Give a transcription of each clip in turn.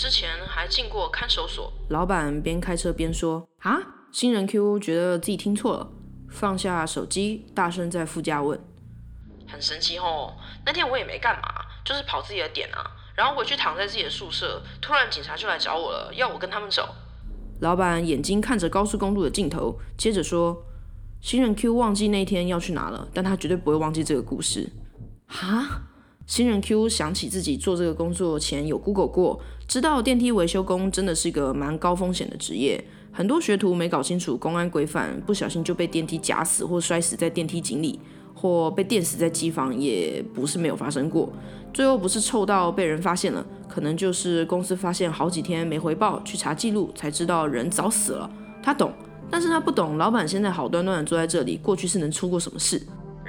之前还进过看守所。老板边开车边说：“啊！”新人 Q 觉得自己听错了，放下手机，大声在副驾问：“很神奇哦，那天我也没干嘛，就是跑自己的点啊。然后回去躺在自己的宿舍，突然警察就来找我了，要我跟他们走。”老板眼睛看着高速公路的尽头，接着说：“新人 Q 忘记那天要去哪了，但他绝对不会忘记这个故事。”哈？新人 Q 想起自己做这个工作前有 Google 过，知道电梯维修工真的是一个蛮高风险的职业。很多学徒没搞清楚公安规范，不小心就被电梯夹死或摔死在电梯井里，或被电死在机房，也不是没有发生过。最后不是臭到被人发现了，可能就是公司发现好几天没回报，去查记录才知道人早死了。他懂，但是他不懂，老板现在好端端的坐在这里，过去是能出过什么事？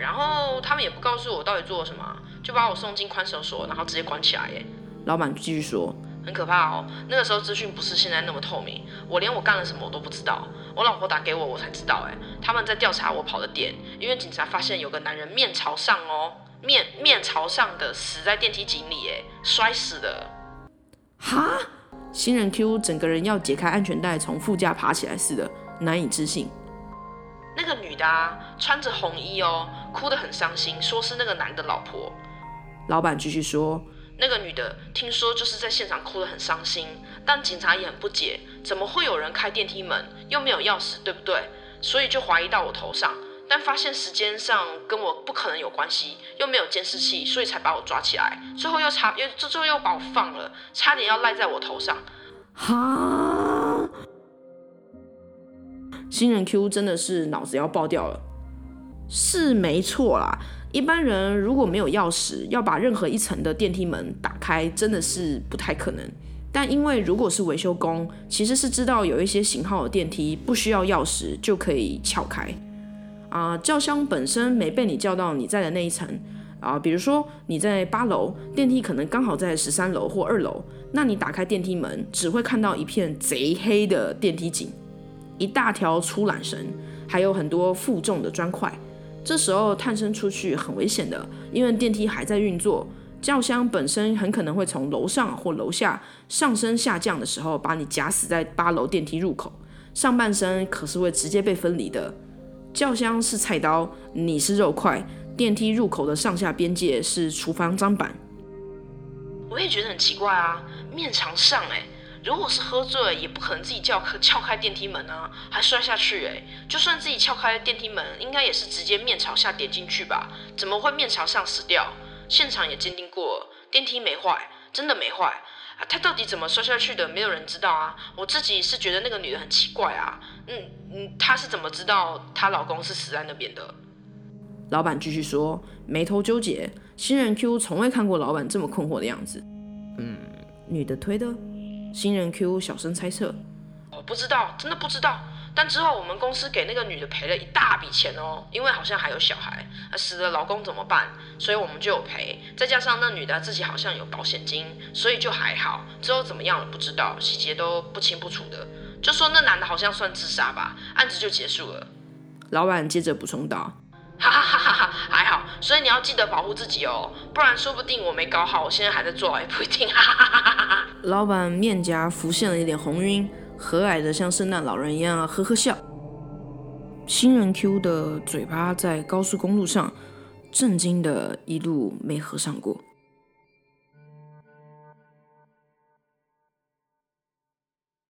然后他们也不告诉我到底做了什么，就把我送进看守所，然后直接关起来耶。老板继续说，很可怕哦。那个时候资讯不是现在那么透明，我连我干了什么我都不知道。我老婆打给我，我才知道，哎，他们在调查我跑的点，因为警察发现有个男人面朝上哦，面面朝上的死在电梯井里，哎，摔死的。哈？新人 Q 整个人要解开安全带从副驾爬起来似的，难以置信。那个女的啊，穿着红衣哦，哭得很伤心，说是那个男的老婆。老板继续说，那个女的听说就是在现场哭得很伤心，但警察也很不解，怎么会有人开电梯门，又没有钥匙，对不对？所以就怀疑到我头上，但发现时间上跟我不可能有关系，又没有监视器，所以才把我抓起来，最后又差又最后又把我放了，差点要赖在我头上。哈。新人 Q 真的是脑子要爆掉了，是没错啦。一般人如果没有钥匙，要把任何一层的电梯门打开，真的是不太可能。但因为如果是维修工，其实是知道有一些型号的电梯不需要钥匙就可以撬开。啊，轿厢本身没被你叫到你在的那一层啊，比如说你在八楼，电梯可能刚好在十三楼或二楼，那你打开电梯门，只会看到一片贼黑的电梯井。一大条粗缆绳，还有很多负重的砖块。这时候探身出去很危险的，因为电梯还在运作，轿厢本身很可能会从楼上或楼下上升下降的时候，把你夹死在八楼电梯入口。上半身可是会直接被分离的。轿厢是菜刀，你是肉块。电梯入口的上下边界是厨房砧板。我也觉得很奇怪啊，面朝上哎。如果是喝醉，也不可能自己撬撬开电梯门啊，还摔下去哎！就算自己撬开电梯门，应该也是直接面朝下点进去吧？怎么会面朝上死掉？现场也鉴定过，电梯没坏，真的没坏啊！他到底怎么摔下去的？没有人知道啊！我自己是觉得那个女的很奇怪啊，嗯嗯，她是怎么知道她老公是死在那边的？老板继续说，眉头纠结。新人 Q 从未看过老板这么困惑的样子。嗯，女的推的。新人 Q 小声猜测：“我不知道，真的不知道。但之后我们公司给那个女的赔了一大笔钱哦，因为好像还有小孩，死了老公怎么办？所以我们就有赔。再加上那女的自己好像有保险金，所以就还好。之后怎么样了不知道，细节都不清不楚的。就说那男的好像算自杀吧，案子就结束了。”老板接着补充道。哈哈哈哈所以你要记得保护自己哦，不然说不定我没搞好，我现在还在做，也不一定。哈哈哈哈哈。老板面颊浮现了一点红晕，和蔼的像圣诞老人一样呵呵笑。新人 Q 的嘴巴在高速公路上震惊的一路没合上过。